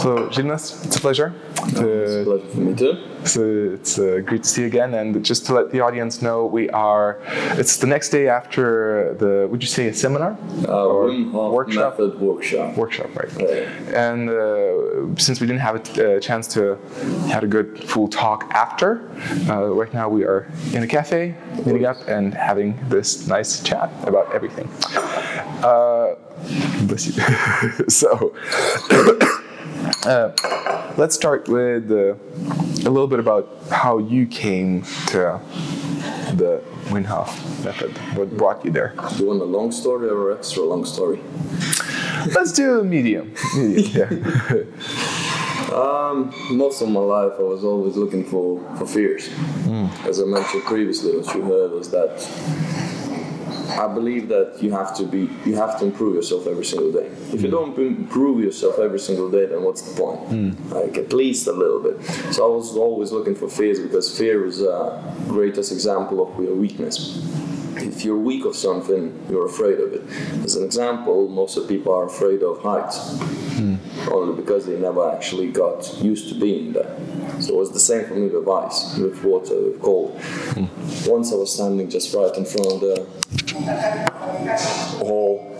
So, Gilnas, it's a pleasure. It's a pleasure for me too. So it's uh, great to see you again. And just to let the audience know, we are, it's the next day after the, would you say a seminar? Uh, Hof workshop? Method workshop. Workshop, right. Yeah. And uh, since we didn't have a uh, chance to have a good full talk after, uh, right now we are in a cafe, meeting up and having this nice chat about everything. Uh, bless you. so, uh, let's start with uh, a little bit about how you came to the Wim Hof method. What brought you there? Do you want a long story or extra long story? Let's do medium. medium yeah. Um, most of my life, I was always looking for, for fears. Hmm. As I mentioned previously, what you heard was that I believe that you have to be, you have to improve yourself every single day. If you Hmm. don't improve yourself every single day, then what's the point? Hmm. Like at least a little bit. So I was always looking for fears because fear is a greatest example of your weakness. If you're weak of something, you're afraid of it. As an example, most of people are afraid of heights hmm. only because they never actually got used to being there. So it was the same for me with ice, with water, with cold. Hmm. Once I was standing just right in front of the hole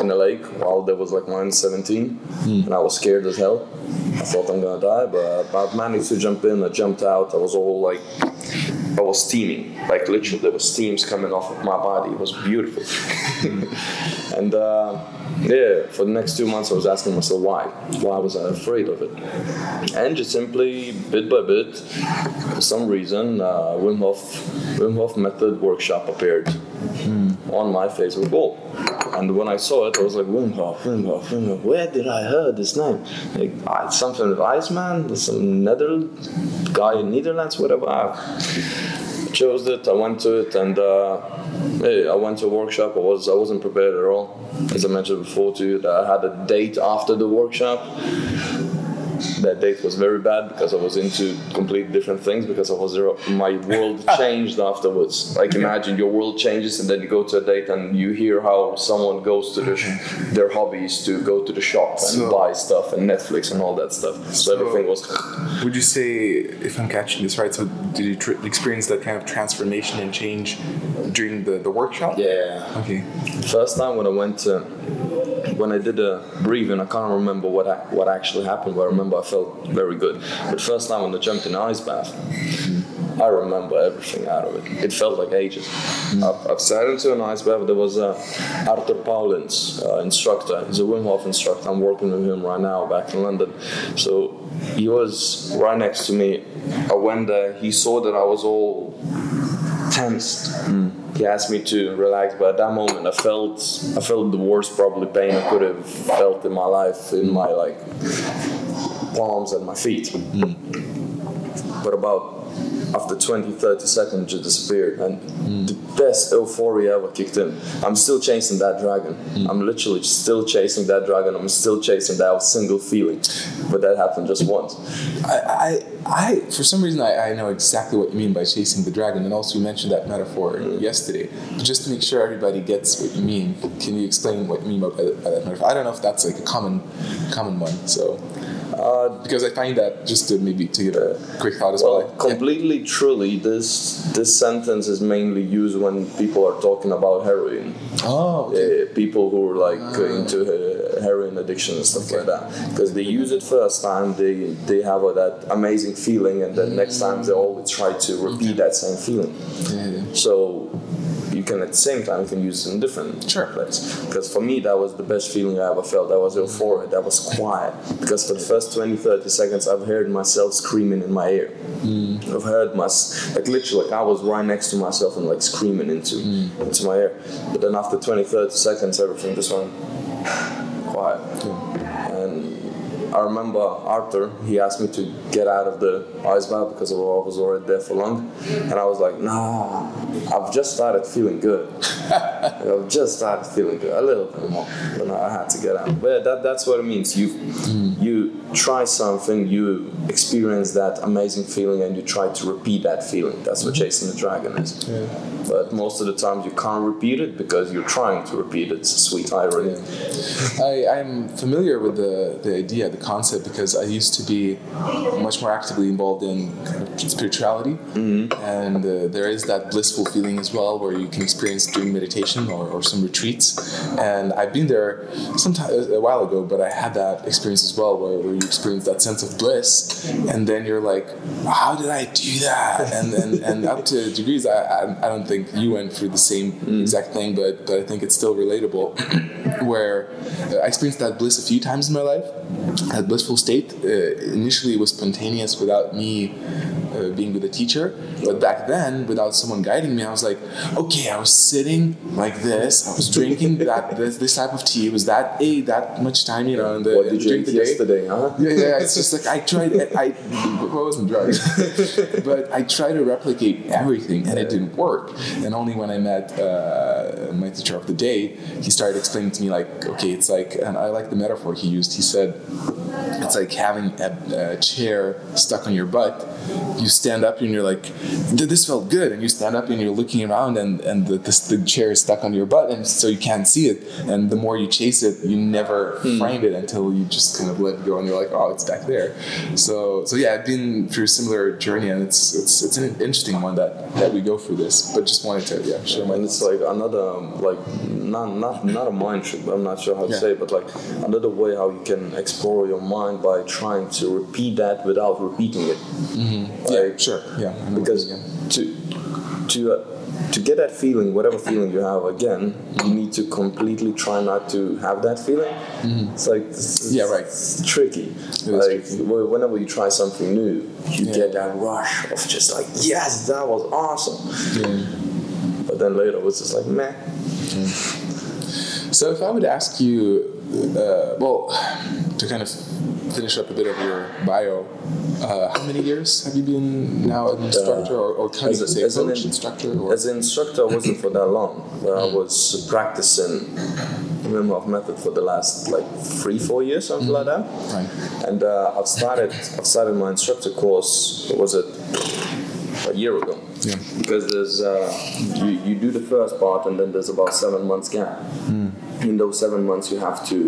in the lake while there was like minus 17 and I was scared as hell. I thought I'm gonna die, but I managed to jump in. I jumped out. I was all like, I was steaming. Like literally, there was steams coming off of my body. It was beautiful. and uh, yeah, for the next two months, I was asking myself why. Why was I afraid of it? And just simply, bit by bit, for some reason, uh, Wim Hof Wim Hof method workshop appeared on my Facebook wall. And when I saw it, I was like, Wim Hof, Wim Hof, Wim Hof. Where did I hear this name? Like, uh, something with Iceman, some Nether guy in Netherlands, whatever. I chose it. I went to it, and uh, hey, I went to a workshop. I was I wasn't prepared at all. As I mentioned before to you, that I had a date after the workshop that date was very bad because I was into completely different things because I was my world changed afterwards. Like imagine your world changes and then you go to a date and you hear how someone goes to the sh- their hobbies to go to the shop and So- buy stuff and Netflix and all that stuff. So, everything was Would you say, if I'm catching this right, so did you tr- experience that kind of transformation and change during the, the workshop? yeah. Okay. First time when I went to when I did a breathing, I can't remember what I, what actually happened, but I remember I felt very good. But first time when I jumped in ice bath, I remember everything out of it. It felt like ages. I've, I've sat into an ice bath. There was uh, Arthur Paulins, uh, instructor. He's a Wim Hof instructor. I'm working with him right now back in London. So he was right next to me. I went there. He saw that I was all tensed. He asked me to relax, but at that moment, I felt I felt the worst probably pain I could have felt in my life in my like palms and my feet. But about after 20, 30 seconds, it disappeared, and the best euphoria ever kicked in. I'm still chasing that dragon. I'm literally still chasing that dragon. I'm still chasing that single feeling, but that happened just once. I, I, I, for some reason, I, I know exactly what you mean by chasing the dragon, and also you mentioned that metaphor yesterday. But just to make sure everybody gets what you mean, can you explain what you mean by, by that metaphor? I don't know if that's like a common, common one. So, uh, because I find that just to maybe to give a quick thought as well. Well, completely truly, this this sentence is mainly used when people are talking about heroin. Oh, okay. Uh, people who are like into uh, heroin addiction and stuff like that, because they use it first time, they they have uh, that amazing feeling, and then next time they always try to repeat that same feeling. Yeah, yeah. So you can at the same time you can use it in different Sure. place. Because for me that was the best feeling I ever felt. That was euphoria. That was quiet. Because for the first 20, 30 seconds I've heard myself screaming in my ear. Mm. I've heard my like literally like I was right next to myself and like screaming into mm. into my ear. But then after 20, 30 seconds everything just went quiet. I remember Arthur, he asked me to get out of the ice bath because I was already there for long. And I was like, nah, I've just started feeling good. I've just started feeling good, a little bit more. But no, I had to get out. But yeah, that, that's what it means. You, hmm. you try something, you experience that amazing feeling, and you try to repeat that feeling. That's what hmm. chasing the dragon is. But most of the times you can't repeat it because you're trying to repeat it. It's a sweet irony. I, I'm familiar with the, the idea, the concept because I used to be much more actively involved in spirituality, Mm-hmm. and uh, there is that blissful feeling as well where you can experience doing meditation or, or some retreats. And I've been there some time, a while ago, but I had that experience as well where, where you experience that sense of bliss, and then you're like, how did I do that? And and, and up to degrees, I, I I don't think you went through the same exact thing, but but I think it's still relatable. where uh, I experienced that bliss a few times in my life. That blissful state. Uh, initially was spontaneous without me uh, being with a teacher, but back then, without someone guiding me, I was like, okay, I was sitting like this, I was drinking that this, this type of tea. It was that a that much time, you know, in the, What did you eat yesterday, huh? Yeah, yeah. It's just like I tried. I, I wasn't drunk, but I tried to replicate everything, and it didn't work. And only when I met uh, my teacher of the day, he started explaining to me like, okay, it's like, and I like the metaphor he used. He said, it's like having a, a chair stuck on your butt. You stand up and you're like, this felt good, and you stand up and you're looking around, and and the, this, the chair is stuck on your butt, and so you can't see it. And the more you chase it, you never find it until you just kind of let go, and you're like, oh, it's back there. So so yeah, I've been through a similar journey, and it's it's it's an interesting one that that we go through this. But just wanted to yeah share my And it's like another um, like not not not a mind trick. I'm not sure how to Yeah. say, it, but like another way how you can explore your mind by trying to repeat that without repeating it. yeah Like, sure yeah because to to uh, to get that feeling, whatever feeling you have again, you need to completely try not to have that feeling. It's like it's, Yeah, right. It's tricky. is like tricky. whenever you try something new, you Yeah. get that rush of just like yes, that was awesome. yeah. But then later it's just like meh. So if I would ask you, uh, well, to kind of finish up a bit of your bio, uh, how many years have you been now an instructor, or, or as you a- say, as an coach, in- instructor, or As an instructor, I wasn't for that long, but I was practicing Hof method for the last like three, four years, something like that. Right. And uh, I've started, I've started my instructor course. Was it? A year ago. Yeah. Because there's, uh, you, you do the first part, and then there's about seven months gap. In those seven months, you have to,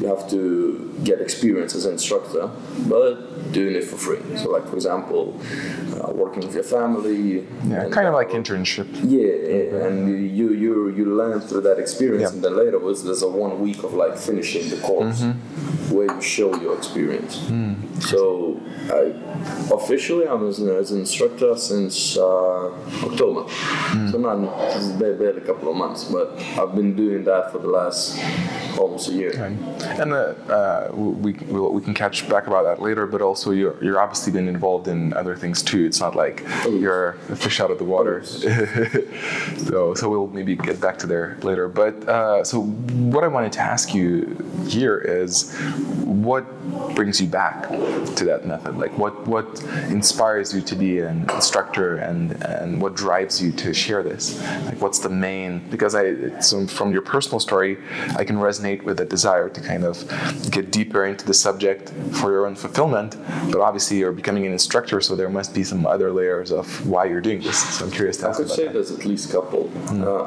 you have to get experience as an instructor, but doing it for free. So, like for example, uh, working with your family. yeah, kind of uh, like internship. yeah, and you you you learn through that experience, Yeah. and then later was there's a one week of like finishing the course Mm-hmm. where you show your experience. Mm. So I officially I was an, as an instructor since uh, October, Mm. so not barely, a couple of months, but I've been doing that for the last almost a year. And uh, uh, we we'll, we can catch back about that later. But also, you're you're obviously been involved in other things too. It's not like you're a fish out of the water. so so we'll maybe get back to there later. But uh, so what I wanted to ask you here is, what brings you back to that method? Like what what inspires you to be an instructor, and and what drives you to share this? Like what's the main? Because I so from your personal story, I can resonate with a desire to kind of get deeper into the subject for your own fulfillment. But obviously, you're becoming an instructor, so there must be some other layers of why you're doing this. So I'm curious to ask I could say that. there's at least a couple. Uh,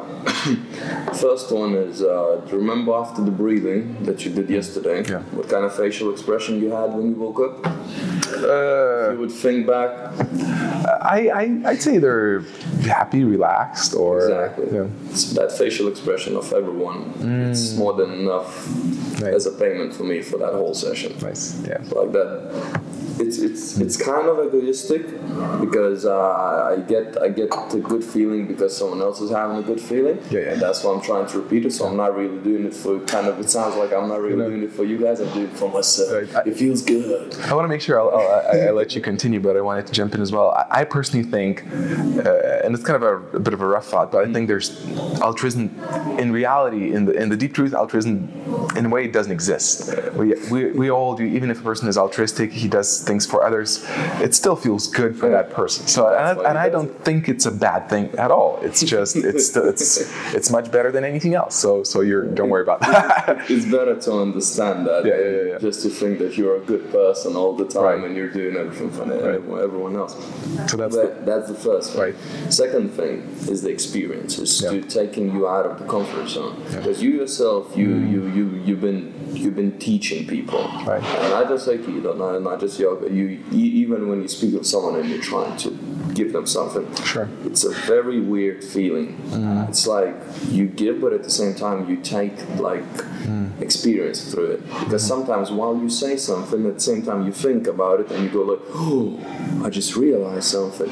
first one is uh, do remember after the breathing that you did yesterday? Yeah. What kind of facial expression you had when you woke up? Uh, You would think back. I, I I'd say they're happy, relaxed, or Exactly. yeah. It's that facial expression of everyone. It's more than enough Right. as a payment for me for that whole session. Nice. Yeah. like that. It's it's it's kind of egoistic because uh, I get I get the good feeling because someone else is having a good feeling. Yeah, yeah. And that's why I'm trying to repeat it. So I'm not really doing it for kind of. It sounds like I'm not really know. doing it for you guys. I'm doing it for myself. Right. It feels good. I want to make sure I'll, I'll, I, I let you continue, but I wanted to jump in as well. I, I personally think, uh, and it's kind of a, a bit of a rough thought, but I think there's altruism in reality, in the in the deep truth, altruism in a way doesn't exist. We, we, we all do, even if a person is altruistic, he does things for others, it still feels good for that person. So, and, I, and I don't think it's a bad thing at all. It's just, it's, it's, it's much better than anything else. So, so you're, don't worry about that. It's better to understand that Yeah, yeah, yeah, yeah. just to think that you're a good person all the time Right. and you're doing everything for everyone, everyone else. so that's the, that's the first thing. Right. Second thing is the experience. Is Yeah. to taking you out of the comfort zone because you yourself, you Mm. you you you've been you've been teaching people, Right. and not just Aikido, not, not just yoga. You even when you speak with someone and you're trying to give them something, Sure. it's a very weird feeling. Mm-hmm. It's like you give, but at the same time you take like Mm. experience through it. Because Mm-hmm. sometimes while you say something, at the same time you think about it and you go like, oh, I just realized something.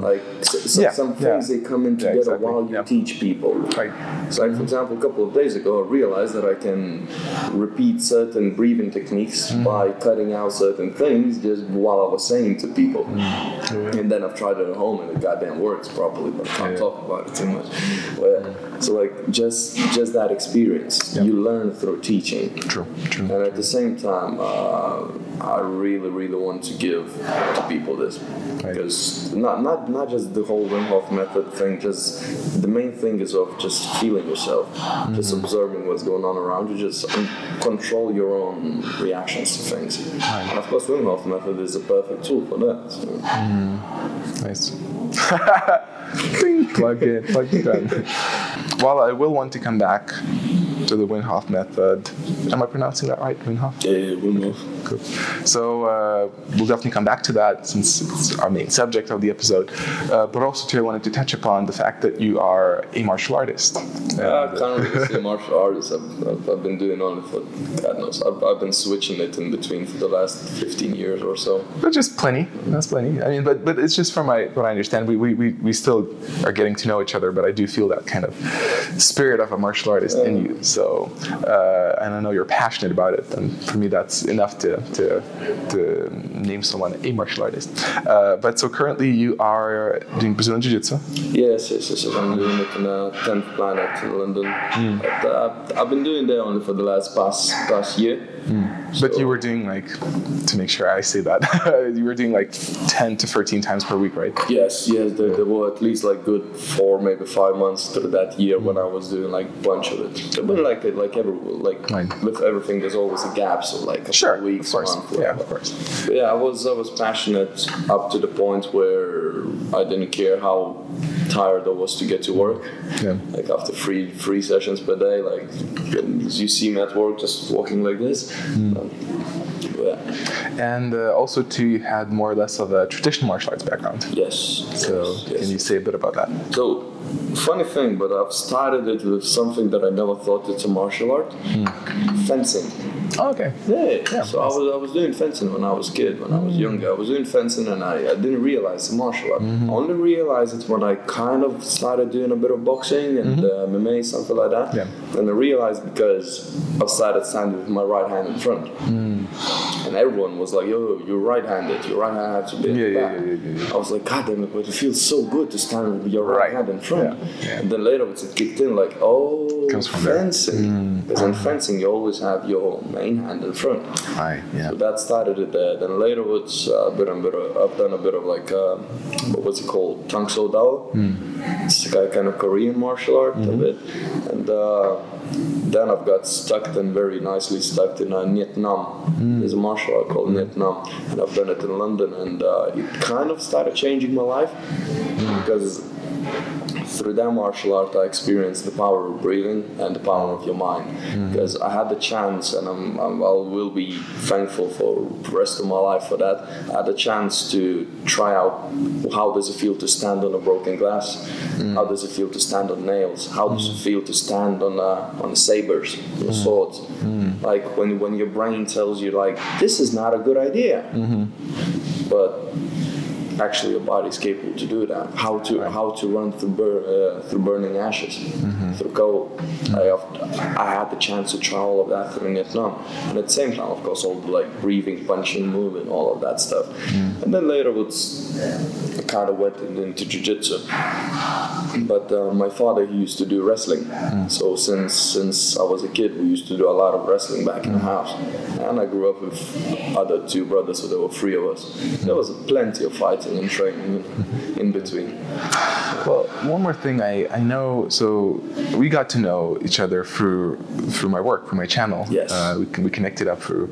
Like so, so Mm. Yeah, some yeah. things they come in Yeah, together exactly, while you yeah. teach people. Right. So, like for example, a couple of days ago, I realized that I can repeat certain breathing techniques Mm. by cutting out certain things just while I was saying to people. Mm. And then I've tried it at home, and it goddamn works properly, but I can't Yeah. talk about it too much. But, so, like, just just that experience Yeah. you learn through teaching. True. True. And at the same time, uh, I really, really want to give to people this Right. because not not not just the whole Wim Hof method thing. Just the main thing is of just feeling yourself, Mm-hmm. just observing what's going on around you, just control your own reactions to things. And of course, Wim Hof method is a perfect tool for that. So. Nice. Plug in, plug it in. Well, I will want to come back to the Wim Hof method. Am I pronouncing that right, Wim Hof? Yeah, yeah, Wim Hof. Cool. So uh, we'll definitely come back to that since it's our main subject of the episode. Uh, but also, too, I wanted to touch upon the fact that you are a martial artist. Yeah, I can't really say martial artist. I've, I've, I've been doing only for God knows. I've, I've been switching it in between for the last 15 years or so. But just plenty. That's plenty. I mean, but but it's just from my what I understand. We, we, we, we still are getting to know each other, but I do feel that kind of spirit of a martial artist in you. So, uh, and I know you're passionate about it, and for me, that's enough to to, to name someone a martial artist. Uh, but so currently, you are doing Brazilian Jiu Jitsu. Yes, yes, yes. I'm doing it in the 10th planet in London. But, uh, I've been doing that only for the last past past year. But So- you were doing like, to make sure I say that, you were doing like 10 to 13 times per week, right? Yes, yes, there, there were at least like good four, maybe five months through that year when I was doing like a bunch of it. But like like every like Right. with everything, there's always a gap, so like a Sure, weeks, of course. month, Yeah, of course. But yeah, I was I was passionate up to the point where I didn't care how tired I was to get to work. Yeah. Like after three three sessions per day, like you see me at work, just walking like this. Yeah. And uh, also, too, you had more or less of a traditional martial arts background. Yes. So, yes. can you say a bit about that? So, funny thing, but I've started it with something that I never thought it's a martial art hmm. fencing. Oh, okay. Yeah, so I was I was doing fencing when I was a kid, when I was hmm. younger. I was doing fencing and I, I didn't realize it's a martial art. I only realized it when I kind of started doing a bit of boxing and mm-hmm. uh, MMA, something like that. Yeah. And I realized because I started standing with my right hand in front. Hmm. And everyone was like, yo, you're right-handed. Your right hand has to be Yeah, yeah, yeah, yeah, yeah. I was like, God damn it, but it feels so good to stand with your right, Right. hand in front. Yeah, then later it kicked in like, oh, Comes from. Mm. fencing. Because in fencing, you always have your main hand in front. Right, yeah. So that started it there. Then later it's uh, a bit and bit of, I've done a bit of like, uh, what was it called? Tang Soo Do. It's a kind of Korean martial art a bit. And uh, then I've got stuck and very nicely stuck in uh, Nhat Nam. There's a martial art called Nhat Nam. And I've done it in London. And uh, it kind of started changing my life because through that martial art, I experienced the power of breathing and the power of your mind. Hmm. Because I had the chance, and I'm, I'm, I will be thankful for the rest of my life for that. I had the chance to try out how does it feel to stand on a broken glass, hmm. how does it feel to stand on nails, how does hmm. it feel to stand on uh, on sabers, on swords. Like when when your brain tells you like this is not a good idea, mm-hmm. but actually your body is capable to do that. How to how to run through bur- uh, through burning ashes, through coal. I, have, I had the chance to try all of that through Vietnam, and at the same time, of course, all the like breathing, punching, moving, all of that stuff. And then later, it's I kind of went into jiu-jitsu. But uh, my father he used to do wrestling, so since since I was a kid, we used to do a lot of wrestling back in the house. And I grew up with other two brothers, so there were three of us. There was plenty of fighting. And training in between. Well, one more thing I, I know. So we got to know each other through through my work, through my channel. Yes. Uh, we, we connected up through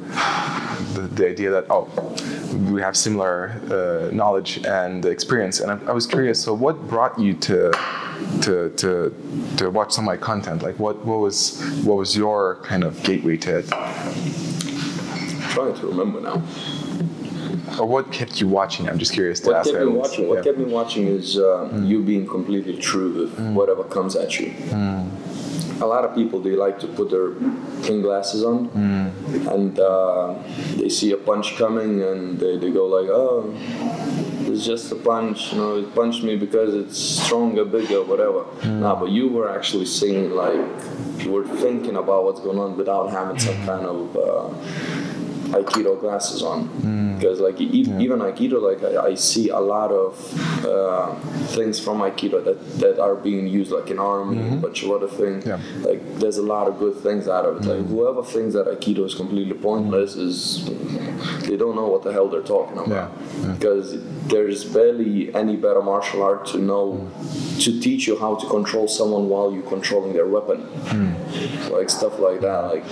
the, the idea that oh, we have similar uh, knowledge and experience. And I, I was curious. So what brought you to to to to watch some of my content? Like what what was what was your kind of gateway to it? I'm trying to remember now. Or what kept you watching? I'm just curious to What ask. kept me watching? What Yeah. kept me watching is uh, you being completely true with whatever comes at you. A lot of people they like to put their clean glasses on, and uh, they see a punch coming, and they, they go like, "Oh, it's just a punch." You know, it punched me because it's stronger, bigger, whatever. Nah, but you were actually seeing like you were thinking about what's going on without having some kind of. Uh, Aikido glasses on. Mm. Because like e- even Aikido like I, I see a lot of uh, things from Aikido that, that are being used like in army a mm-hmm. bunch of other things. Yeah. like there's a lot of good things out of it. Like mm-hmm. whoever thinks that Aikido is completely pointless mm-hmm. is they don't know what the hell they're talking about. Yeah, yeah. because there's barely any better martial art to know mm. to teach you how to control someone while you're controlling their weapon. Mm. Like stuff like that like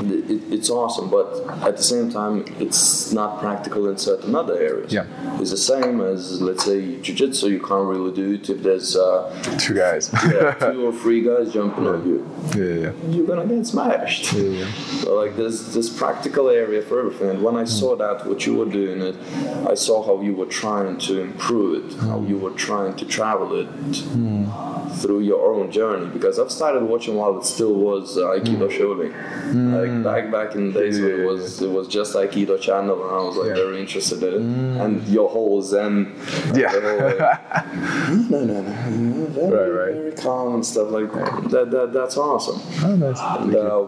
it, it's awesome, but at the same time, it's not practical in certain other areas. Yeah. It's the same as, let's say, jiu-jitsu. You can't really do it if there's uh, Two guys. yeah, two or three guys jumping on you. yeah, yeah, You're gonna get smashed. yeah, yeah. So like there's this practical area for everything. And when I mm. saw that what you were doing it, I saw how you were trying to improve it, how mm. you were trying to travel it mm. through your own journey. Because I've started watching while it still was uh, Aikido Sholing. Like back back in the days when it was it was just Aikido channel and I was like Yeah. very interested in it. And your whole Zen Yeah. whole, like, no, no, no, no, very, Right, right. very calm and stuff like that. That that's awesome. Oh, nice. And uh,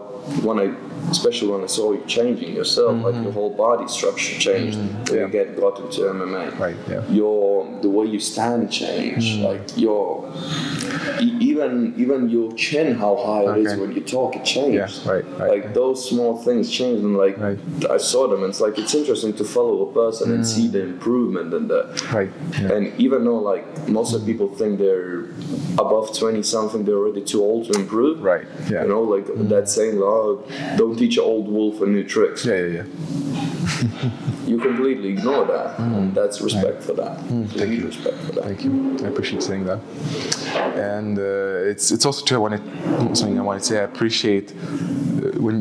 when I, especially when I saw you changing yourself, like your whole body structure changed Mm-hmm. Yeah. you get got into MMA. Right, yeah. Your the way you stand changed. Mm. Like your e- even even your chin, how high it is when you talk, it changed. Yeah, right, right, Like those small things changed, and like Right. I saw them. And it's like it's interesting to follow a person and see the improvement and the Mm. Right. Yeah. and even though like most of the people think they're above 20 something they're already too old to improve Right, yeah. Mm. you know like that saying oh don't teach an old wolf a new tricks Yeah, yeah, yeah. you completely ignore that and that's respect for that Mm. Thank you. respect for that Thank you. I appreciate saying that. And uh, it's it's also true. I want to something I want to say. I appreciate uh, when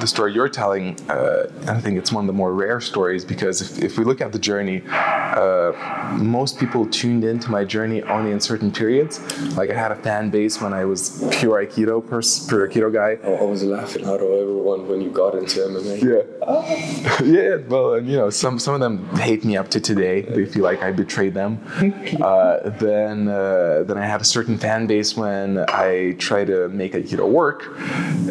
the story you're telling. Uh, I think it's one of the more rare stories because if, if we look at the journey, uh, most people tuned into my journey only in certain periods. Like I had a fan base when I was pure Aikido person, pure Aikido guy. I I was laughing out of everyone when you got into MMA. Yeah. yeah. Well, and you know, some some of them hate me up to today. They feel like I betrayed them. uh, then uh, then I had a certain fan base when I try to make Aikido work,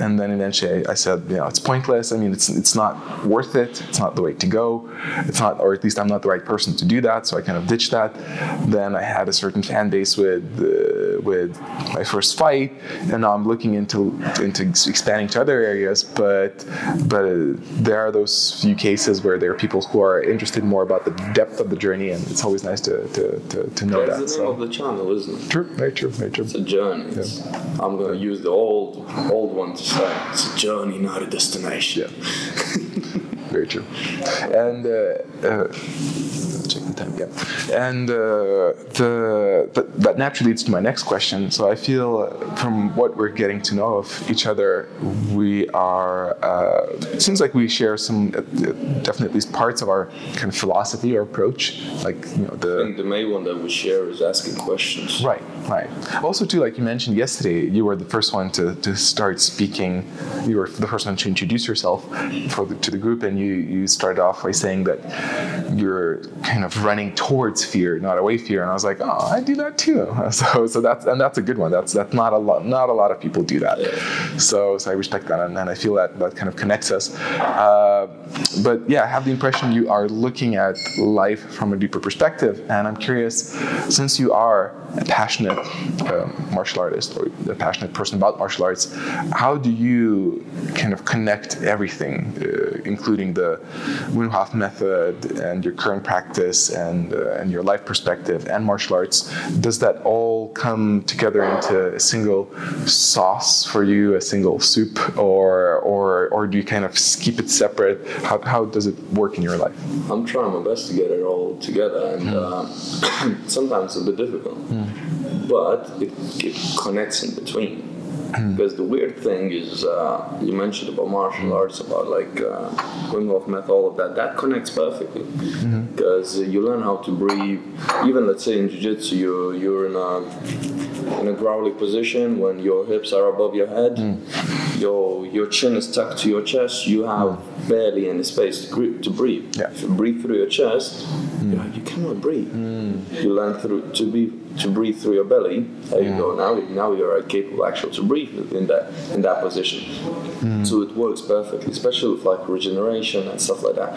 and then eventually I, I said, you know, it's pointless. I mean, it's it's not worth it. It's not the way to go. It's not, or at least I'm not the right person to do that. So I kind of ditched that. Then I had a certain fan base with uh, with my first fight, and now I'm looking into into expanding to other areas. But but uh, there are those few cases where there are people who are interested more about the depth of the journey, and it's always nice to to, to, to know That's that. the name of the channel, isn't it? true, very true, very true. It's a journey. It's- I'm gonna use the old old one to say it's a journey, not a destination. Very true. And uh, the time. Yeah. And uh, the that, that naturally leads to my next question. So I feel uh, from what we're getting to know of each other, we are. Uh, it seems like we share some uh, definitely at least parts of our kind of philosophy or approach, like you know I the. think the main one that we share is asking questions. Right, right. Also, too, like you mentioned yesterday, you were the first one to, to start speaking. You were the first one to introduce yourself for the, to the group, and you, you started off by saying that you're kind of running towards fear, not away fear. And I was like, oh, I do that too. So, so that's and that's a good one. That's that's not a lot. Not a lot of people do that. So, so I respect that, and, and I feel that that kind of connects us. Uh, but yeah, I have the impression you are looking at life from a deeper perspective. And I'm curious, since you are a passionate um, martial artist or a passionate person about martial arts, how do you kind of connect everything, uh, including the Wim Hof method and your current practice and, uh, and your life perspective and martial arts? Does that all come together into a single sauce for you, a single soup, or, or, or do you kind of keep it separate? How, how does it work in your life? I'm trying my best to get it all together, and uh, sometimes it's a bit difficult, but it, it connects in between. Hmm. Because the weird thing is, uh, you mentioned about martial hmm. arts, about like uh, Wim Hof method, all of that. That connects perfectly mm-hmm. because you learn how to breathe. Even let's say in jiu-jitsu, you're you're in a in a growly position when your hips are above your head, hmm. your your chin is tucked to your chest. You have barely any space to, to breathe. Yeah. If you breathe through your chest, Mm. you, know, you cannot breathe. Mm. You learn through to be to breathe through your belly. There you mm. go. Now now you're capable actually to breathe in that in that position. So it works perfectly, especially with like regeneration and stuff like that.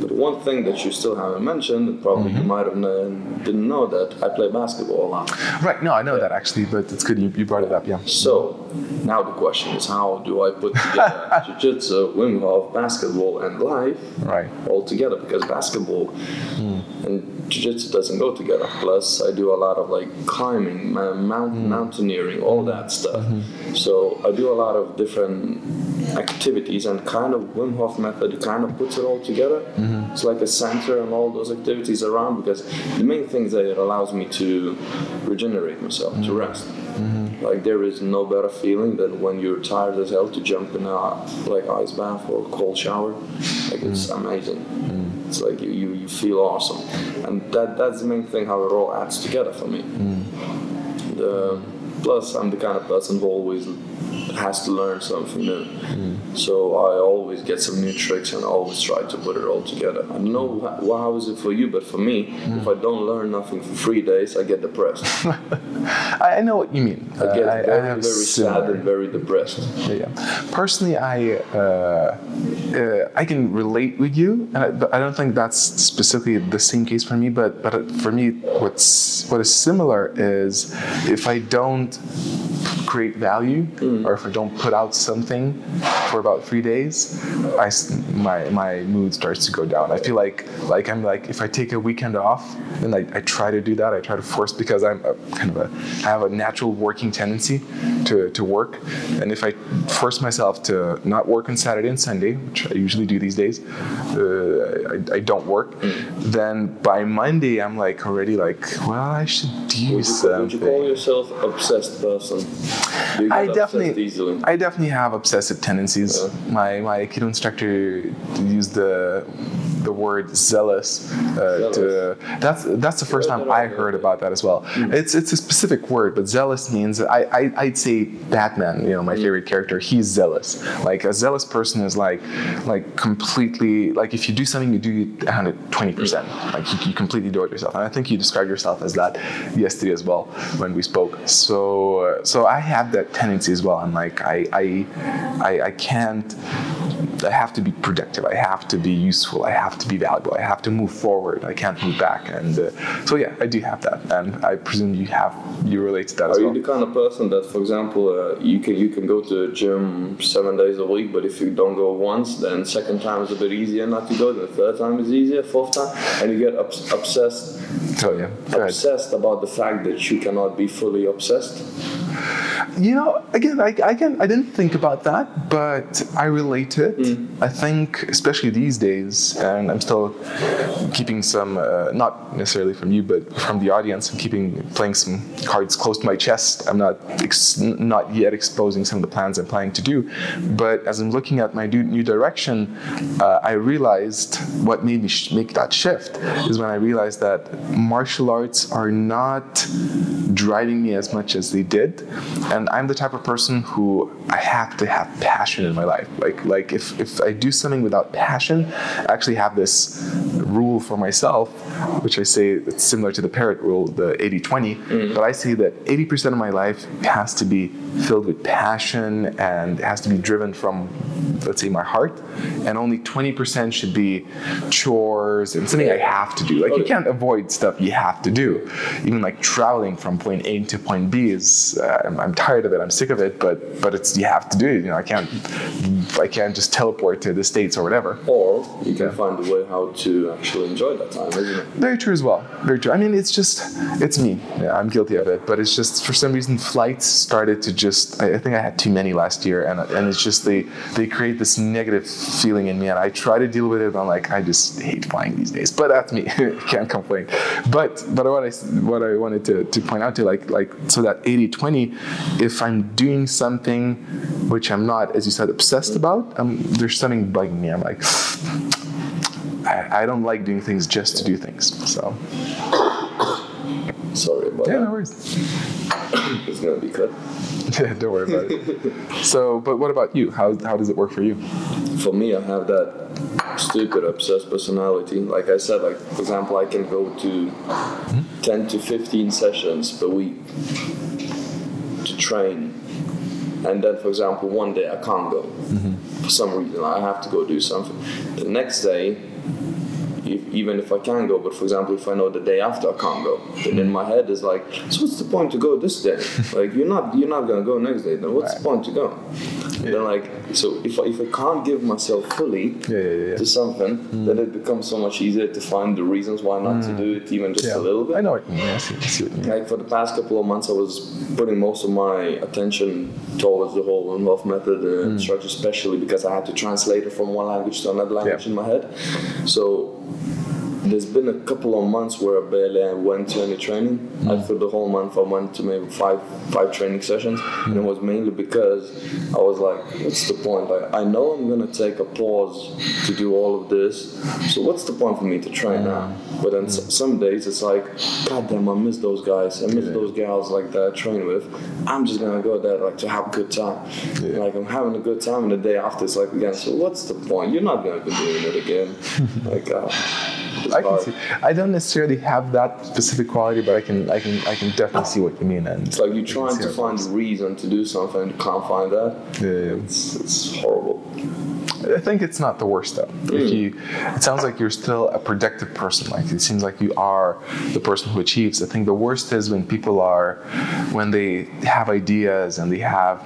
But one thing that you still haven't mentioned, and probably you mm-hmm. might have known, didn't know that I play basketball a lot. Right. No, I know that actually, but it's good you, you brought it up. Yeah. So now the question is, how do I put together jiu-jitsu, Wim Hof, basketball, and life Right. all together? Because basketball and jiu-jitsu doesn't go together. Plus, I do a lot of like climbing, mount, mm-hmm. mountaineering, all that stuff. Mm-hmm. So I do a lot of different activities, and kind of Wim Hof method kind of puts it all together. Mm-hmm. It's like a center and all those activities around. Because the main thing is that it allows me to regenerate myself, to rest. Like there is no better feeling than when you're tired as hell to jump in a like ice bath or a cold shower. Like it's mm. amazing. Mm. It's like you, you, you feel awesome, and that that's the main thing how it all adds together for me. Mm. The, plus, I'm the kind of person who always has to learn something new. So I always get some new tricks and I always try to put it all together. I don't know how, how is it for you, but for me, if I don't learn nothing for three days, I get depressed. I, I know what you mean. I get Uh, very, have very sad and very depressed. Yeah, yeah. Personally, I uh, uh, I can relate with you, and I, but I don't think that's specifically the same case for me. But but for me, what's what is similar is if I don't create value or if I don't put out something for about three days, I my my mood starts to go down. I feel like like I'm like if I take a weekend off, then I, I try to do that. I try to force because I'm a, kind of a I have a natural working tendency to, to work, and if I force myself to not work on Saturday and Sunday, which I usually do these days, uh, I, I don't work. Then by Monday I'm like already like, well, I should do Would you, something. would you call yourself obsessed person? Do you get I definitely. I definitely have obsessive tendencies. My my Aikido instructor used the the word zealous, uh, to that's that's the first Yeah, time I heard about that as well. It's it's a specific word, but zealous means I, I I'd say Batman. You know, my favorite character. He's zealous. Like a zealous person is like like completely like if you do something, you do it 120 percent. Like you, you completely do it yourself. And I think you described yourself as that yesterday as well when we spoke. So uh, so I have that tendency as well. I'm like I I I, I can't. I have to be productive. I have to be useful. I have to be valuable. I have to move forward. I can't move back. And uh, so yeah, I do have that, and I presume you have you relate to that as Are you well. the kind of person that, for example, uh, you can you can go to the gym seven days a week, but if you don't go once, then second time is a bit easier not to go. Then the third time is easier, fourth time, and you get obs- obsessed So yeah, go ahead. obsessed about the fact that you cannot be fully obsessed. You know, again, I, I can I didn't think about that, but I relate it. I think, especially these days, and I'm still keeping some, uh, not necessarily from you, but from the audience. I'm keeping playing some cards close to my chest. I'm not ex- not yet exposing some of the plans I'm planning to do, but as I'm looking at my new, new direction, uh, I realized what made me sh- make that shift is when I realized that martial arts are not driving me as much as they did and i'm the type of person who i have to have passion in my life. Like like if, if i do something without passion i actually have this rule rule for myself, which I say it's similar to the Pareto rule, the 80 20, but I say that 80% of my life has to be filled with passion and has to be driven from, let's say, my heart, and only 20% should be chores and something I have to do. Like, you can't avoid stuff you have to do. Even like traveling from point A to point B is, uh, I'm, I'm tired of it, I'm sick of it, but but it's you have to do it. You know, I can't I can't just teleport to the states or whatever. Or you can find a way how to actually enjoy that time, isn't it? Very true as well. Very true. I mean, it's just, it's me. Yeah, I'm guilty of it. But it's just, for some reason, flights started to just, I, think I had too many last year. And, and it's just, they, they create this negative feeling in me. And I try to deal with it, but I'm like, I just hate flying these days. But that's me. Can't complain. But, but what I, what I wanted to, to point out to, like, like, so that 80 20, if I'm doing something which I'm not, as you said, obsessed about, um, there's something bugging me. I'm like, I, I don't like doing things just to do things. So, Sorry about yeah, that. no worries. It's gonna be cut. don't worry about it. So, but what about you? How, how does it work for you? For me, I have that stupid obsessed personality. Like I said, like for example, I can go to hmm? 10 to 15 sessions per week to train. And then, for example, one day I can't go mm-hmm. for some reason. I have to go do something. The next day, even if I can go, but for example, if I know the day after I can't go, then in my head is like, so what's the point to go this day? like you're not you're not gonna go next day. Then what's the point to go? Then like so if I, if I can't give myself fully Yeah, yeah, yeah. to something, hmm. then it becomes so much easier to find the reasons why not to hmm. do it, even just Yeah. a little bit. I know what you mean. I see, I see what you mean. Like for the past couple of months, I was putting most of my attention towards the whole Wim method and hmm. structure, especially because I had to translate it from one language to another language Yeah. in my head. So Thank you there's been a couple of months where I barely went to any training. Like mm. for the whole month, I went to maybe five five training sessions, and it was mainly because I was like, "What's the point? Like, I know I'm gonna take a pause to do all of this, so what's the point for me to train now?" Mm. But then s- mm. some days it's like, "God damn, I miss those guys. I miss those gals like that I train with. I'm just gonna go there like to have a good time. Like I'm having a good time, and the day after it's like again. So what's the point? You're not gonna be doing it again. like." Uh, I can see. I don't necessarily have that specific quality, but I can, I can, I can definitely see what you mean. And It's like you're trying to find a reason to do something you can't find that. Yeah, yeah. It's, it's horrible. I think it's not the worst though. If you, it sounds like you're still a productive person. Like it seems like you are the person who achieves. I think the worst is when people are, when they have ideas and they have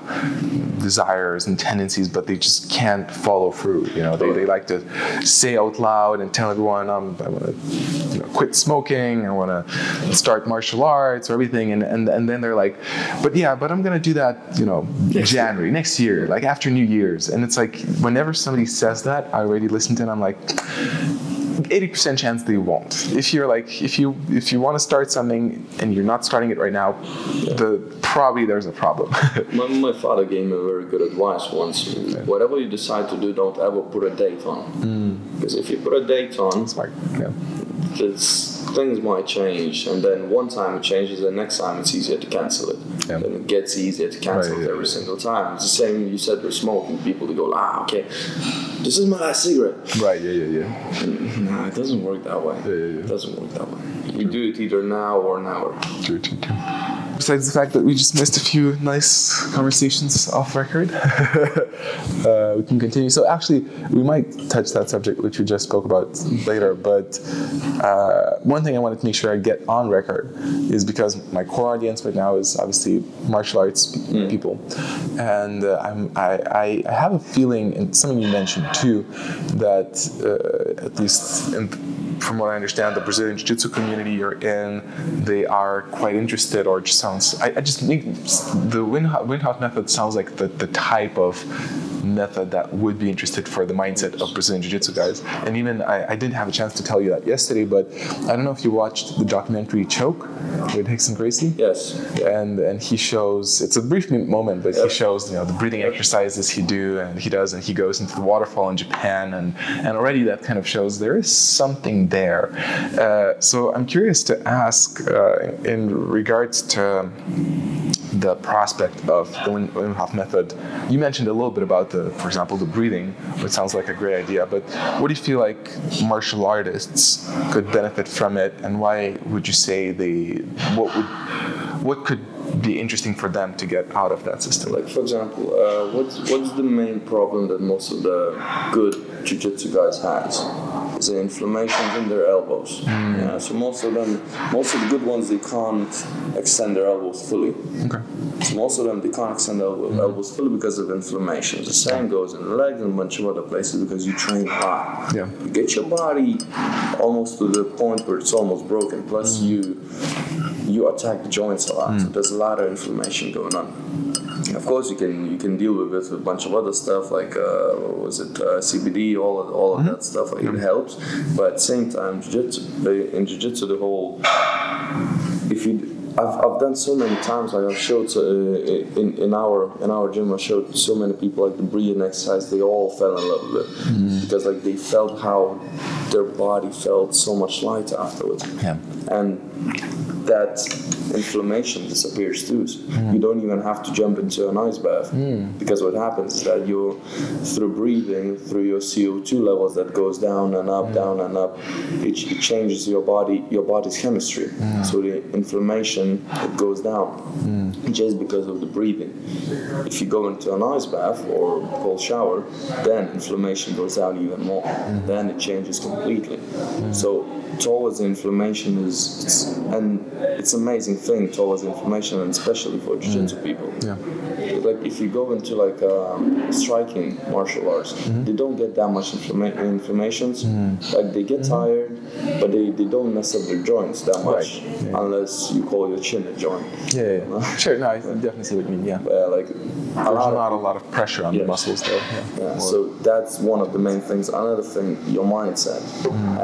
desires and tendencies, but they just can't follow through. You know, they, they like to say out loud and tell everyone, um, I want to you know, quit smoking, I want to start martial arts or everything, and, and and then they're like, but yeah, but I'm gonna do that, you know, January next year, like after New Year's, and it's like whenever somebody says that, I already listened to it. I'm like. 80% chance they won't. If you're like, if you if you want to start something and you're not starting it right now, the probably there's a problem. My, my father gave me very good advice once. Whatever you decide to do, don't ever put a date on. Mm. Because if you put a date on, Smart. Yeah. it's, things might change. And then one time it changes, and next time it's easier to cancel it. Yeah. And it gets easier to cancel Right, it every yeah. single time. It's the same you said with smoking. People to go, ah, okay, this is my last cigarette. Right. Yeah. Yeah. Yeah. Nah, it doesn't work that way. yeah, yeah. yeah. It doesn't work that way. You do it either now or never. True, true, true. Besides the fact that we just missed a few nice conversations off record, uh, we can continue. So actually, we might touch that subject which we just spoke about later. But uh, one thing I wanted to make sure I get on record is because my core audience right now is obviously martial arts people, and uh, I'm, I, I, I have a feeling, and something you mentioned too, that uh, at least in from what I understand, the Brazilian Jiu-Jitsu community you're in, they are quite interested, or it just sounds. I, I just think the Wim Hof method sounds like the, the type of method that would be interested for the mindset of Brazilian Jiu-Jitsu guys. And even I, I didn't have a chance to tell you that yesterday, but I don't know if you watched the documentary Choke with Rickson Gracie Yes. and and he shows it's a brief moment but he shows you know the breathing exercises he do and he does and he goes into the waterfall in japan and and already that kind of shows there is something there uh, so i'm curious to ask uh, in regards to the prospect of the Wim Wim Hof method. You mentioned a little bit about the, for example, the breathing, which sounds like a great idea. But what do you feel like martial artists could benefit from it, and why would you say they? What would what could be interesting for them to get out of that system? Like for example, uh, what's what's the main problem that most of the good jiu-jitsu guys has? Is the inflammations in their elbows. Hmm. Yeah, so most of them, most of the good ones, they can't extend their elbows fully. Okay. So most of them they can't extend their elbow, hmm. elbows fully because of inflammations. The same goes in the legs and a bunch of other places because you train hard. Yeah. You get your body almost to the point where it's almost broken. Plus hmm. you you attack the joints a lot. So there's a lot of inflammation going on. Of course, you can you can deal with it with a bunch of other stuff like uh, what was it uh, CBD, all of, all of that stuff. Like, It helps, but at the same time, jiu-jitsu, in jiu-jitsu, the whole if you I've, I've done so many times like I've showed uh, in, in our in our gym I showed so many people like the breathing exercise they all fell in love with it because like they felt how their body felt so much lighter afterwards Yeah. and that inflammation disappears too. So hmm. You don't even have to jump into an ice bath hmm. because what happens is that you, through breathing, through your CO2 levels that goes down and up, hmm. down and up, it, it changes your body, your body's chemistry. So the inflammation it goes down just because of the breathing. If you go into an ice bath or cold shower, then inflammation goes down even more. Then it changes completely. So towards inflammation is it's, and it's an amazing thing towards inflammation and especially for jiu-jitsu people Yeah. like if you go into like um, striking martial arts they don't get that much inflama- inflammations like they get tired but they, they don't mess up their joints that much Right. Yeah. unless you call your chin a joint Yeah, yeah, yeah. Sure. No, I definitely see what you mean. Yeah. uh, like a There's lot of not a lot of pressure on the muscles there. Yeah. Yeah, so that's one of the main things. Another thing, your mindset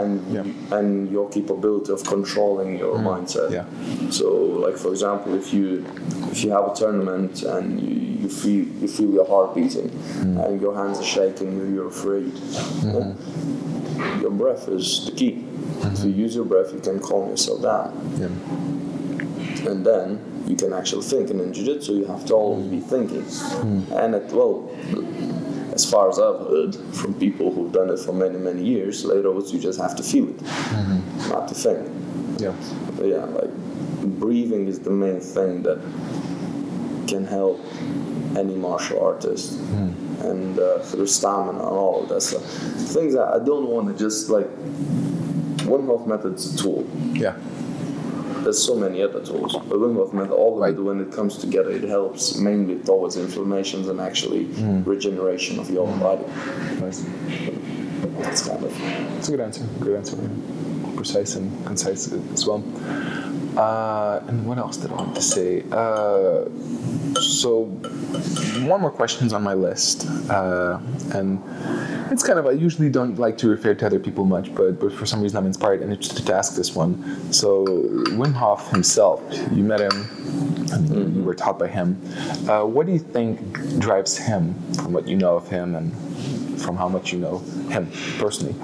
and Yeah. Your capability of controlling your mm. mindset. Yeah. So, like for example, if you if you have a tournament and you, you feel you feel your heart beating mm. and your hands are shaking, you're afraid. yeah, mm-hmm. Your breath is the key. If you mm-hmm. use your breath, you can calm yourself down yeah. and then you can actually think. And in jiu-jitsu, you have to always be thinking. Mm. And it, well, as far as I've heard from people who've done it for many, many years, later on you just have to feel it, not to think. Yeah. But yeah, like breathing is the main thing that can help any martial artist. And uh, through stamina and all of that stuff. Things that I don't want to just like. Wim Hof method's a tool Yeah. There's so many other tools. But Wim Hof method, all of Right. it, when it comes together, it helps mainly towards inflammations and actually hmm. regeneration of your body. Nice. That's kind of It's a good answer. Good answer. Precise and concise as well. Uh, and what else did I want to say? Uh, so, one more question's on my list, uh, and it's kind of I usually don't like to refer to other people much, but but for some reason I'm inspired and interested to ask this one. So, Wim Hof himself, you met him. Mean, you were taught by him. Uh, what do you think drives him, from what you know of him and from how much you know him personally?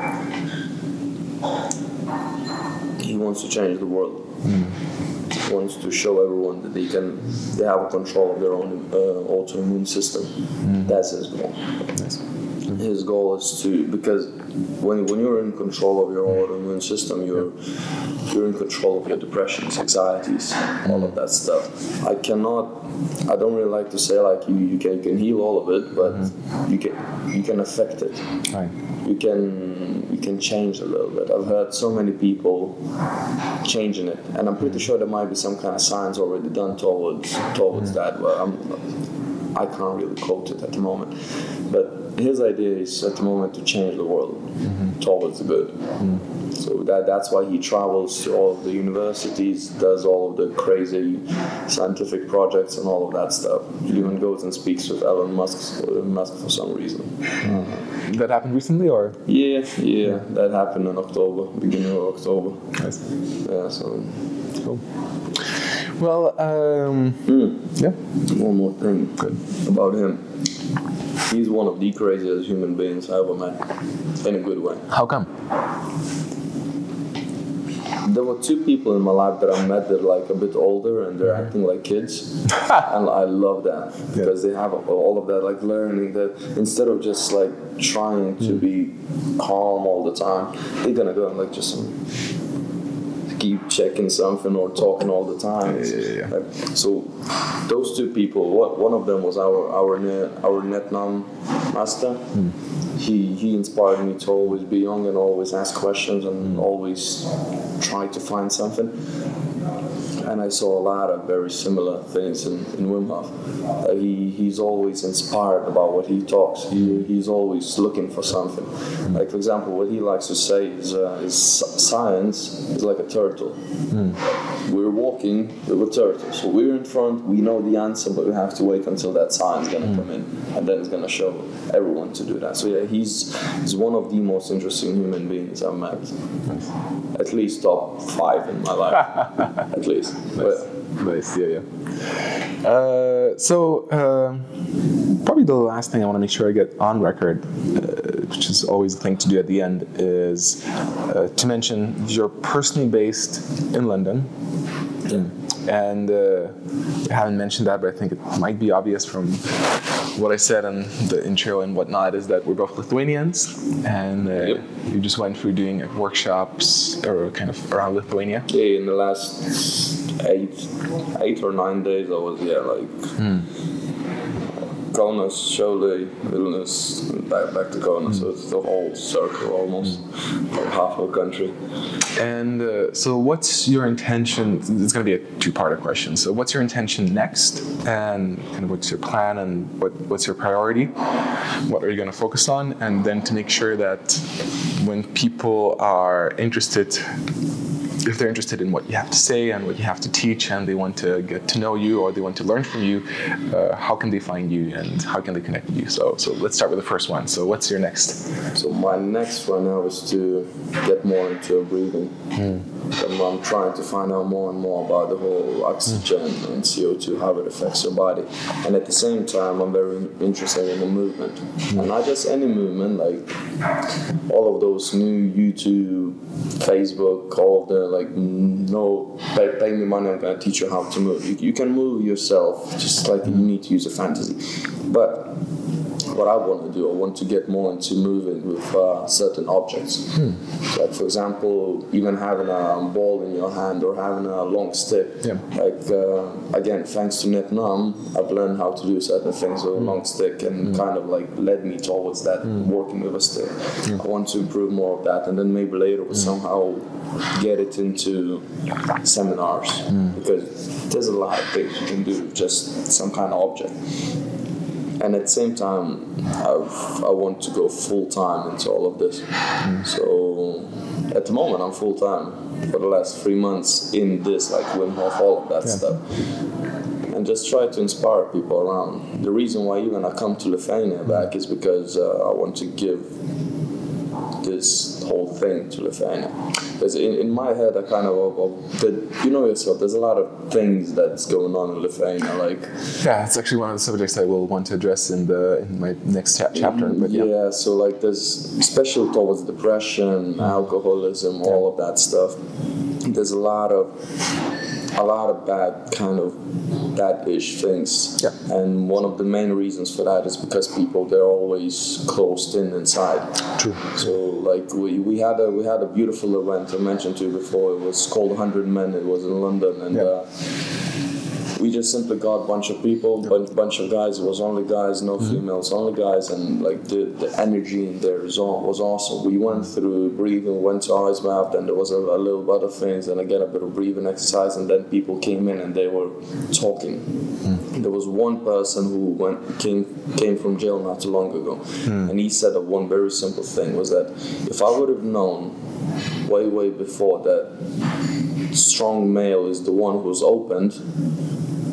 he wants to change the world. He wants to show everyone that they can they have control of their own uh, autoimmune system. Hmm. That's his goal. Nice. Hmm. His goal is to because when, when you're in control of your autoimmune system, you're you're in control of your depressions, anxieties, all of that stuff. I cannot. I don't really like to say like you, you can you can heal all of it, but you can you can affect it. Right. You can can change a little bit. I've heard so many people changing it, and I'm pretty sure there might be some kind of science already done towards towards mm. that. But I'm I can't really quote it at the moment. But his idea is at the moment to change the world mm-hmm. towards the good. Mm-hmm. So that that's why he travels to all of the universities, does all of the crazy scientific projects and all of that stuff. He even goes and speaks with Elon Musk, Musk for some reason. Uh-huh. That happened recently, or Yeah, yeah, that happened in October, beginning of October. nice. Yeah, so Cool. Well, um, hmm. yeah. one more thing Good. about him. He's one of the craziest human beings I ever met, in a good way. How come? there were two people in my life that I met that are like a bit older and they're mm-hmm. acting like kids, and I love that because they have all of that like learning that instead of just like trying to mm. be calm all the time, they're gonna go and like just keep checking something or talking all the time. Yeah, yeah, yeah. Like, so those two people, what one of them was our our our Nhat Nam master. He he inspired me to always be young and always ask questions and always try to find something. And I saw a lot of very similar things in, in Wim Hof. Uh, he, he's always inspired about what he talks. He, he's always looking for something. Like, for example, what he likes to say is, uh, is science is like a turtle. We're walking with a turtle. So we're in front, we know the answer, but we have to wait until that sign is going to come in. And then it's going to show everyone to do that. So, yeah, he's, he's one of the most interesting human beings I've met. At least top five in my life. At least. But, Nice, yeah, yeah. Uh, so, um, probably the last thing I want to make sure I get on record, uh, which is always the thing to do at the end, is uh, to mention you're personally based in London. And uh, I haven't mentioned that, but I think it might be obvious from what I said in the intro and whatnot is that we're both Lithuanians, and uh, Yep. you just went through doing workshops or kind of around Lithuania. yeah, in the last eight, eight or nine days, I was, yeah, like. Kaunas, Šiauliai, Vilnius, back, back to Kaunas. So it's the whole circle almost, like half of the country. And uh, so, what's your intention? It's going to be a two-parter question. So, what's your intention next, and kind of what's your plan, and what, what's your priority? What are you going to focus on? And then to make sure that when people are interested, if they're interested in what you have to say and what you have to teach, and they want to get to know you or they want to learn from you, uh, how can they find you and how can they connect with you? So, so let's start with the first one. So, what's your next? So my next one now is to get more into breathing. Hmm. I'm, I'm trying to find out more and more about the whole oxygen hmm. and CO2, how it affects your body. And at the same time, I'm very interested in the movement. Hmm. And not just any movement, like all of those new YouTube, Facebook, all of the like, no, pay, pay me money, I'm gonna teach you how to move. You, you can move yourself, just like you need to use a fantasy. But what I want to do. I want to get more into moving with uh, certain objects. So like for example, even having a ball in your hand or having a long stick. Yeah. Like uh, again, thanks to Nhat Nam, I've learned how to do certain things with a hmm. long stick and hmm. kind of like led me towards that working with a stick. I want to improve more of that, and then maybe later we'll somehow get it into seminars because there's a lot of things you can do with just some kind of object and at the same time I've, i want to go full time into all of this. So at the moment i'm full time for the last three months in this like Wim Hof, all of that Yeah. stuff. And just try to inspire people around. The reason why even i come to lithuania back is because uh, i want to give this whole thing to Lithuania. Because in, in my head, I kind of, of, of you know yourself, there's a lot of things that's going on in Lithuania. Like, Yeah, it's actually one of the subjects I will want to address in the in my next cha- chapter. Mm, but yeah. yeah, so like there's special towards depression, alcoholism, all of that stuff. There's a lot of a lot of bad kind of bad-ish things. Yeah. And one of the main reasons for that is because people they're always closed in inside. True. So like we, we had a we had a beautiful event I mentioned to you before. It was called 100 Men. It was in London and. Yeah. Uh, we just simply got a bunch of people, bunch, bunch of guys. It was only guys, no mm-hmm. females, only guys, and like the, the energy in there is all, was awesome. We went mm-hmm. through breathing, went to ice bath, then there was a, a little bit of things, and again a bit of breathing exercise, and then people came in and they were talking. Mm. There was one person who went came came from jail not too long ago, mm. and he said that one very simple thing was that if I would have known way way before that strong male is the one who's opened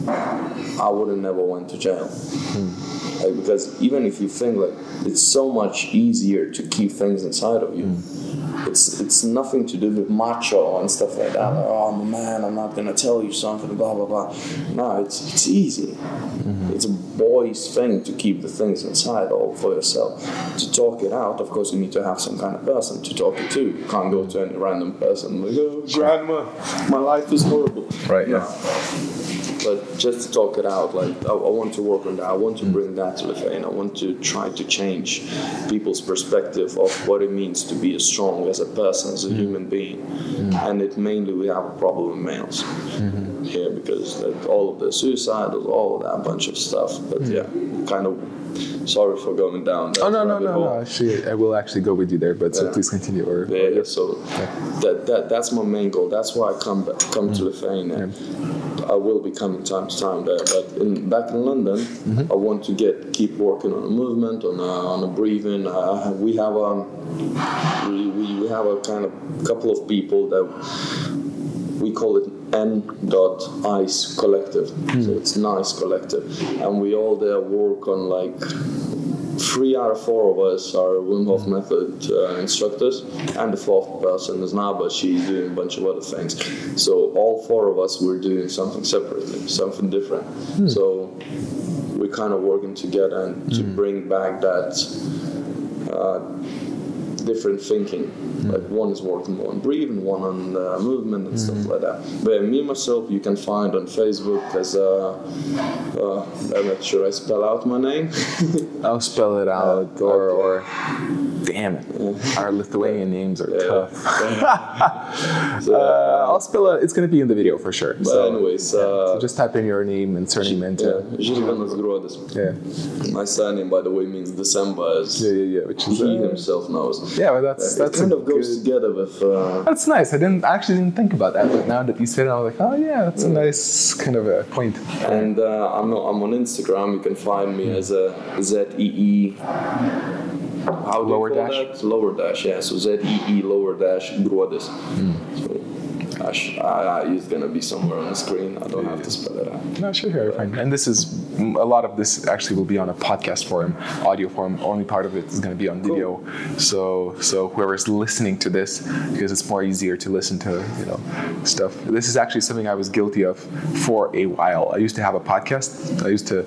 I would have never went to jail. Hmm. Like, because even if you think like it's so much easier to keep things inside of you, hmm. it's it's nothing to do with macho and stuff like that. Like, oh, I'm a man. I'm not gonna tell you something. Blah blah blah. No, it's it's easy. Hmm. It's a boy's thing to keep the things inside all for yourself. To talk it out, of course, you need to have some kind of person to talk it to. You can't go to any random person like, oh, grandma, my life is horrible. Right, No. yeah. But just to talk it out, like I, I want to work on that. I want to bring that to the Lithuania. I want to try to change people's perspective of what it means to be as strong as a person, as a mm-hmm. human being. Mm-hmm. And it mainly we have a problem with males mm-hmm. here because that, all of the suicide, all of that bunch of stuff. But mm. yeah, kind of sorry for going down. Oh no no no hole. no! Actually, I will actually go with you there, but so Yeah. please continue. Or Yeah, yeah, so that, that that's my main goal. That's why I come back, come to Lithuania. I will be coming time to time there, but in, back in London, I want to get keep working on a movement, on a, on a breathing. Uh, we have um, we we have a kind of couple of people that we call it N. Dot Ice Collective. So it's Nice Collective, and we all there work on like three out of four of us are Wim Hof method uh, instructors, and the fourth person is Naba. She's doing a bunch of other things. So all four of us we're doing something separately, something different. So we're kind of working together and to bring back that uh, different thinking. Like one is working more on breathing, one on uh, movement and stuff like that. But me myself, you can find on Facebook as uh, uh, I'm not sure I spell out my name. I'll spell it out, Uh, or or damn it, our Lithuanian names are tough. So, Uh, I'll spell it. It's gonna be in the video for sure. but so, anyways, so uh, just type in your name and surname into Gruodis. yeah My surname, by the way, means December, as yeah yeah yeah, which is he uh, himself knows. yeah, but that's that's kind of goes good- together with. Uh, That's nice. I didn't I actually didn't think about that, but now that you said it, I was like, oh yeah, that's a nice kind of a point. And uh, I'm, I'm on Instagram. You can find me as a Z E E. How Lower dash? that? Lower dash, yeah. So Z E E lower dash Gruodis. Hmm. So, Ash, I, I, it's gonna be somewhere on the screen. I don't have to spell it out. No, sure, sure, fine. And this is mm, a lot of this actually will be on a podcast form, audio form. Only part of it is going to be on video. So, so whoever's listening to this, because it's more easier to listen to, you know, stuff. This is actually something I was guilty of for a while. I used to have a podcast. I used to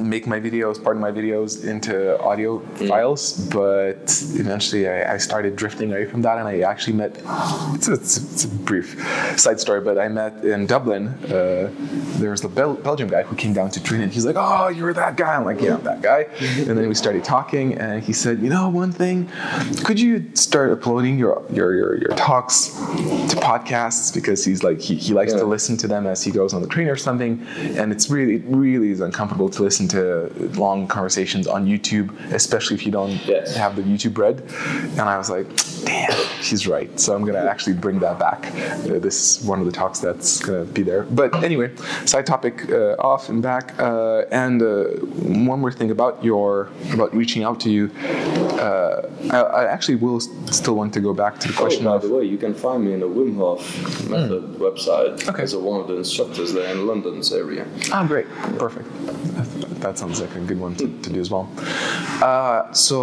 make my videos, part of my videos, into audio files, but eventually I, I started drifting away from that, and I actually met. It's a, it's a- it's a brief side story, but I met in Dublin. Uh, there was the Bel- Belgian guy who came down to train, and he's like, "Oh, you're that guy." I'm like, "Yeah, I'm that guy." And then we started talking, and he said, "You know, one thing, could you start uploading your your your, your talks to podcasts because he's like he, he likes to listen to them as he goes on the train or something, and it's really it really is uncomfortable to listen to long conversations on YouTube, especially if you don't Yes. have the YouTube Red." And I was like, "Damn, he's right." So I'm gonna actually bring that back. Uh, this is one of the talks that's gonna be there. But anyway, side topic uh, off and back. Uh, and uh, one more thing about your about reaching out to you. Uh, I, I actually will still want to go back to the Oh, question by of the way, you can find me in the Wim Hof method website Hmm. Okay. as one of the instructors there in London's area. Ah, great, perfect. That sounds like a good one to, to do as well. Uh, so,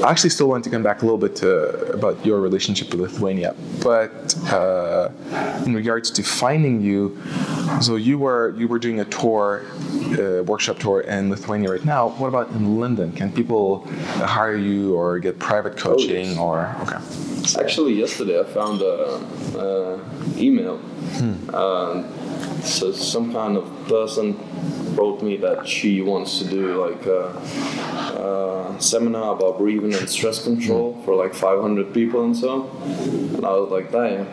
uh, I actually still want to come back a little bit to, about your relationship with Lithuania, but uh, in regards to finding you, so you were you were doing a tour, uh, workshop tour in Lithuania right now. What about in London? Can people hire you or get private coaching yes. or okay? Actually, yesterday I found a, a email. Uh, so some kind of person wrote me that she wants to do like a, a seminar about breathing and stress control hmm. for like 500 people and so. And I was like, damn.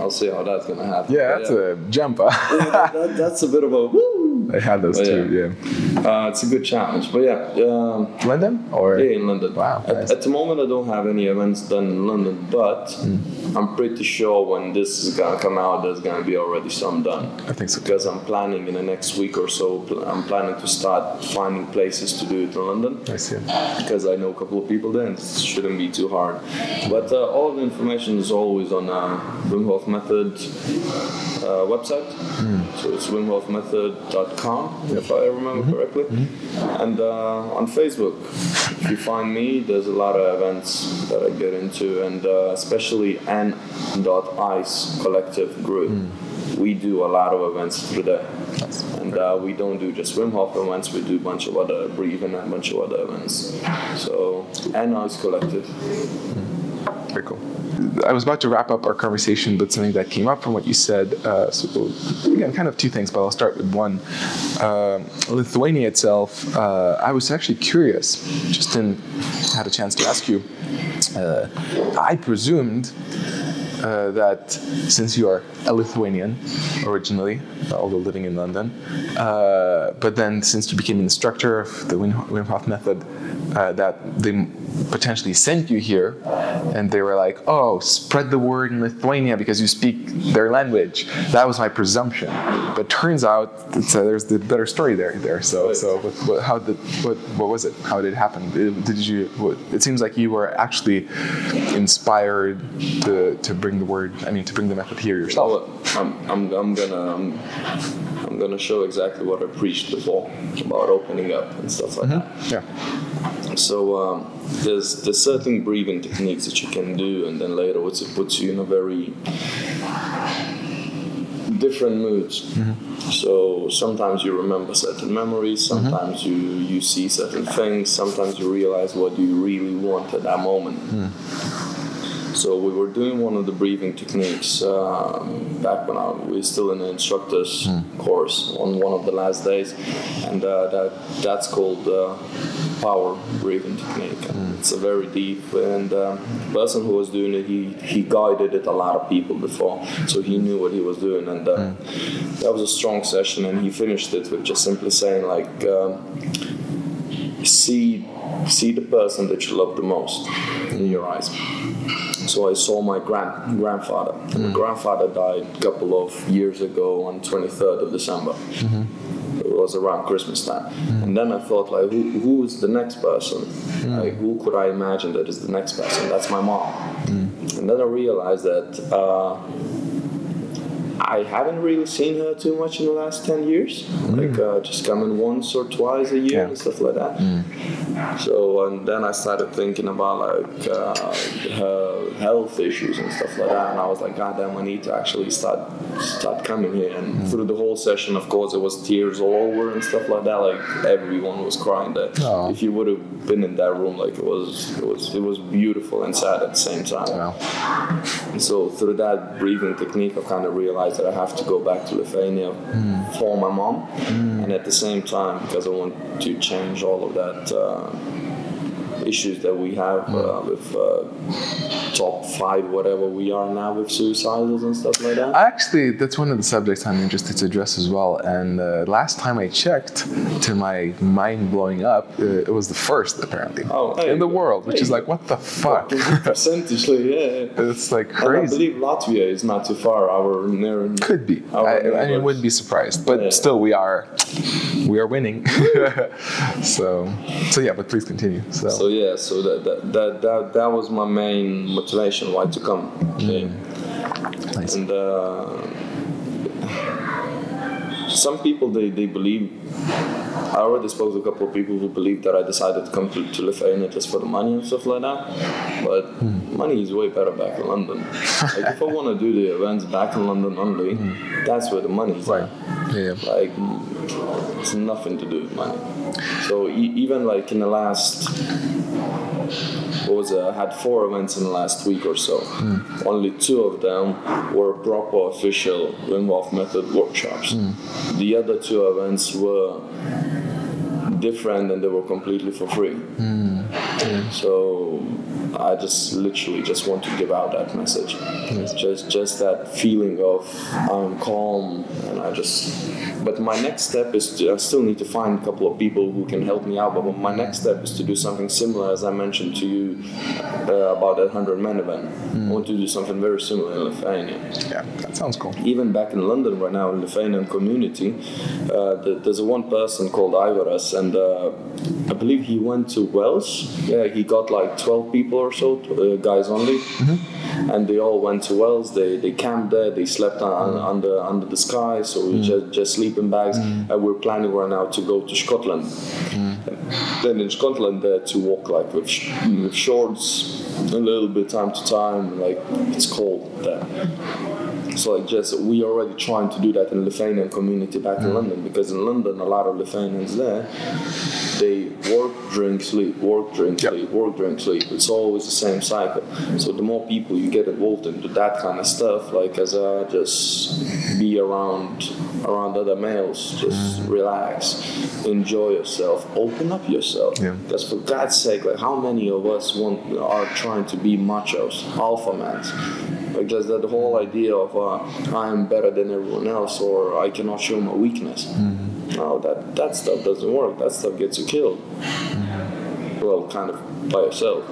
I'll see how that's gonna happen. Yeah, that's a jumper. huh? that, that- that's a bit of a woo. I had those But too. yeah. Yeah. Uh, it's a good challenge, but yeah, um, London or yeah, in London. Wow, At, nice. at the moment, I don't have any events done in London, but Hmm. I'm pretty sure when this is gonna come out, there's gonna be already some done. I think so. Because I'm planning in the next week or so. pl- I'm planning to start finding places to do it in London. I see. Because I know a couple of people there, and it shouldn't be too hard. But uh, all the information is always on uh, Wim Hof Method uh, website. So it's wimhofmethod.com com, if I remember correctly. And uh, on Facebook, if you find me, there's a lot of events that I get into, and uh, especially N.Ice Collective Group. We do a lot of events through there. And uh, we don't do just Wim Hof events, we do a bunch of other breathing and a bunch of other events. So, N.Ice Collective. Very cool. I was about to wrap up our conversation, but something that came up from what you said. Uh, so again, kind of two things, but I'll start with one. Uh, Lithuania itself, uh, I was actually curious. Just didn't had a chance to ask you. Uh, I presumed uh, that since you are a Lithuanian originally, although living in London, uh, but then since you became an instructor of the Wim Hof method, uh, that they potentially sent you here, and they were like, "Oh, spread the word in Lithuania because you speak their language." That was my presumption, but turns out uh, there's the better story there. There, so so what, what, how did what what was it? How did it happen? Did you? What, it seems like you were actually inspired to to bring the word. I mean, to bring the method here yourself. Well, I'm, I'm, I'm gonna I'm, I'm gonna show exactly what I preached before about opening up and stuff like mm-hmm. that. Yeah. So um, there's there's certain breathing techniques that you can do, and then later it puts you in a very different moods. Mm-hmm. So sometimes you remember certain memories, mm-hmm. sometimes you you see certain things, sometimes you realize what you really want at that moment. Hmm. So we were doing one of the breathing techniques um, back when I we were still in the instructor's course on one of the last days, and uh, that that's called uh, power breathing technique. And It's a very deep, and um, the person who was doing it, he he guided it a lot of people before, so he knew what he was doing, and uh, that was a strong session. And he finished it with just simply saying like. Um, see see the person that you love the most in your eyes. So I saw my grand grandfather. And my mm-hmm. grandfather died a couple of years ago on 23rd of December. Mm-hmm. It was around Christmas time. Mm-hmm. And then I thought like who, who is the next person? Like who could I imagine that is the next person? That's my mom. And then I realized that uh, I haven't really seen her too much in the last 10 years. Like uh, just coming once or twice a year Yeah. and stuff like that. So and then I started thinking about like uh, her health issues and stuff like that, and I was like, God damn, I need to actually start start coming here. And through the whole session, of course, it was tears all over and stuff like that. Like everyone was crying. That Aw. if you would have been in that room, like it was it was it was beautiful and sad at the same time. Wow. And so through that breathing technique, I kind of realized that I have to go back to Lithuania for my mom, and at the same time, because I want to change all of that uh, issues that we have uh, with uh, top five, whatever we are now with suicidals and stuff like that. Actually, that's one of the subjects I'm interested to address as well. And uh, last time I checked, to my mind blowing up, uh, it was the first apparently Oh, in the world, which There is like, what the fuck? Percentage, yeah. it's like And I crazy. believe Latvia is not too far. Our near Could be. Our I, I mean, wouldn't be surprised. But Yeah. still, we are, we are winning. so, so yeah. But please continue. So, So yeah, so that that, that that that was my main motivation why to come. Okay. nice. And uh, some people they, they believe I already spoke to a couple of people who believe that I decided to come to, to Lithuania just for the money and stuff like that. But money is way better back in London. like if I want to do the events back in London only, that's where the money is. right. at Yeah. yeah. like it's nothing to do with money. So e- even like in the last, what was it? I had four events in the last week or so. Hmm. Only two of them were proper official Wim Hof method workshops. Hmm. The other two events were different and they were completely for free. Hmm. So I just literally just want to give out that message. Just just that feeling of I'm calm and I just but my next step is to I still need to find a couple of people who can help me out. But my next step is to do something similar as I mentioned to you uh, about that hundred men event. I want to do something very similar in Lithuania Yeah. That sounds cool. even back in London right now in the Lithuanian community, uh, th- there's a one person called Ivaras, and uh, I believe he went to Welsh. Yeah, he got like 12 people or so, uh, guys only, mm-hmm. and they all went to Wales. They they camped there. They slept on, mm-hmm. under under the sky, so we mm-hmm. just just sleeping bags. And we're planning right now to go to Scotland. Then in Scotland, there to walk like with, sh- with shorts a little bit time to time. Like it's cold there. So like just we already trying to do that in the Lithuanian community back in mm. London because in London a lot of Lithuanians there they work, drink, sleep, work, drink, Yep. sleep, work, drink, sleep. It's always the same cycle. So the more people you get involved into that kind of stuff, like as a just be around around other males, just mm. relax, enjoy yourself, open up yourself. Yeah. Because for God's sake, like how many of us want are trying to be machos, alpha males? Just that whole idea of uh, I am better than everyone else or I cannot show my weakness. No, that that stuff doesn't work. That stuff gets you killed. Well, kind of by yourself.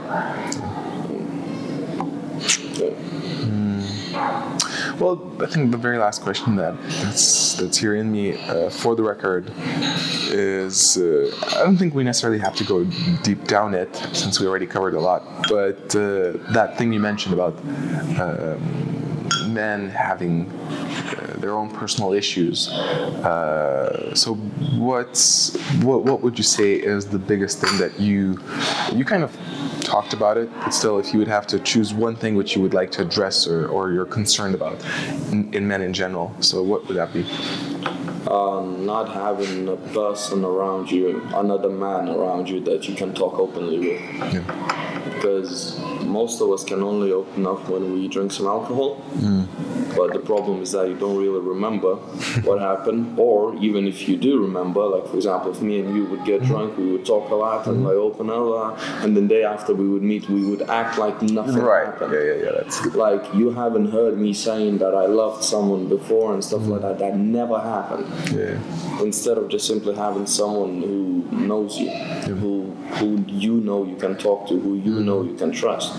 Yeah. Well, I think the very last question that that's that's here in me, uh, for the record, is uh, I don't think we necessarily have to go deep down it since we already covered a lot. But uh, that thing you mentioned about um, men having uh, their own personal issues. Uh, so, what's what what would you say is the biggest thing that you you kind of talked about it, but still, if you would have to choose one thing which you would like to address or, or you're concerned about in, in men in general, so what would that be? Um, not having a person around you, another man around you that you can talk openly with. Yeah. Because most of us can only open up when we drink some alcohol. But the problem is that you don't really remember what happened, or even if you do remember, like for example, if me and you would get drunk, we would talk a lot and like open up, uh, and the day after we would meet, we would act like nothing happened. Yeah, yeah, yeah. That's good. Like you haven't heard me saying that I loved someone before and stuff like that. That never happened. Yeah. Instead of just simply having someone who knows you, who who you know you can talk to, who you know mm-hmm. you can trust.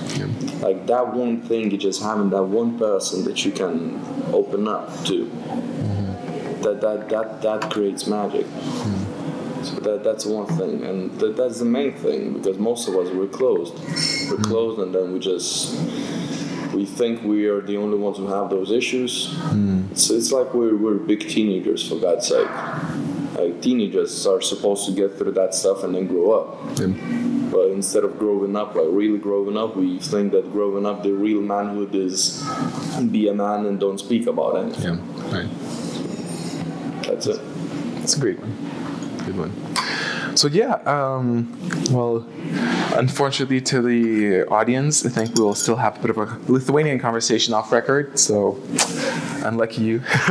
Like that one thing, you just having that one person that you can open up to. Mm-hmm. That that that that creates magic. Mm-hmm. So that that's one thing, and that, that's the main thing because most of us we're closed, we're closed, and then we just we think we are the only ones who have those issues. It's, it's like we're, we're big teenagers for God's sake. Like teenagers are supposed to get through that stuff and then grow up. Yeah. But instead of growing up, like really growing up, we think that growing up, the real manhood is be a man and don't speak about anything. Yeah. Right. That's it. That's a great one. Good one. So yeah, um, well, unfortunately to the audience, I think we'll still have a bit of a Lithuanian conversation off record. So unlucky you,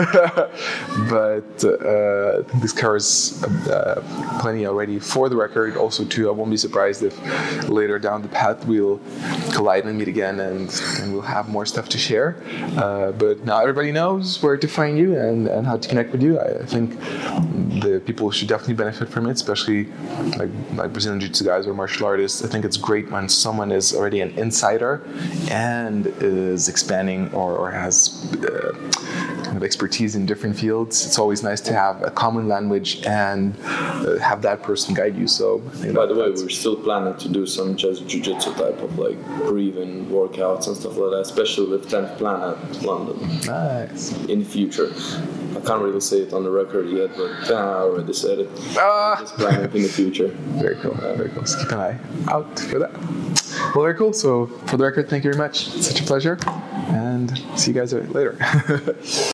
but uh, this covers uh, plenty already for the record. Also, too, I won't be surprised if later down the path we'll collide and meet again, and, and we'll have more stuff to share. Uh, but now everybody knows where to find you and, and how to connect with you. I, I think the people should definitely benefit from it, especially like like Brazilian Jiu-Jitsu guys or martial artists. I think it's great when someone is already an insider and is expanding or, or has uh, kind of expertise in different fields. It's always nice to have a common language and uh, have that person guide you. So, I think By the way, we're still planning to do some just jiu-jitsu type of like breathing workouts and stuff like that, especially with 10th Planet London nice. in the future. I can't really say it on the record yet, but uh, I already said it. Ah. Just planning in the future. Very cool. Very cool. So keep an eye out for that. Well, very cool. So, for the record, thank you very much. It's such a pleasure. And see you guys later.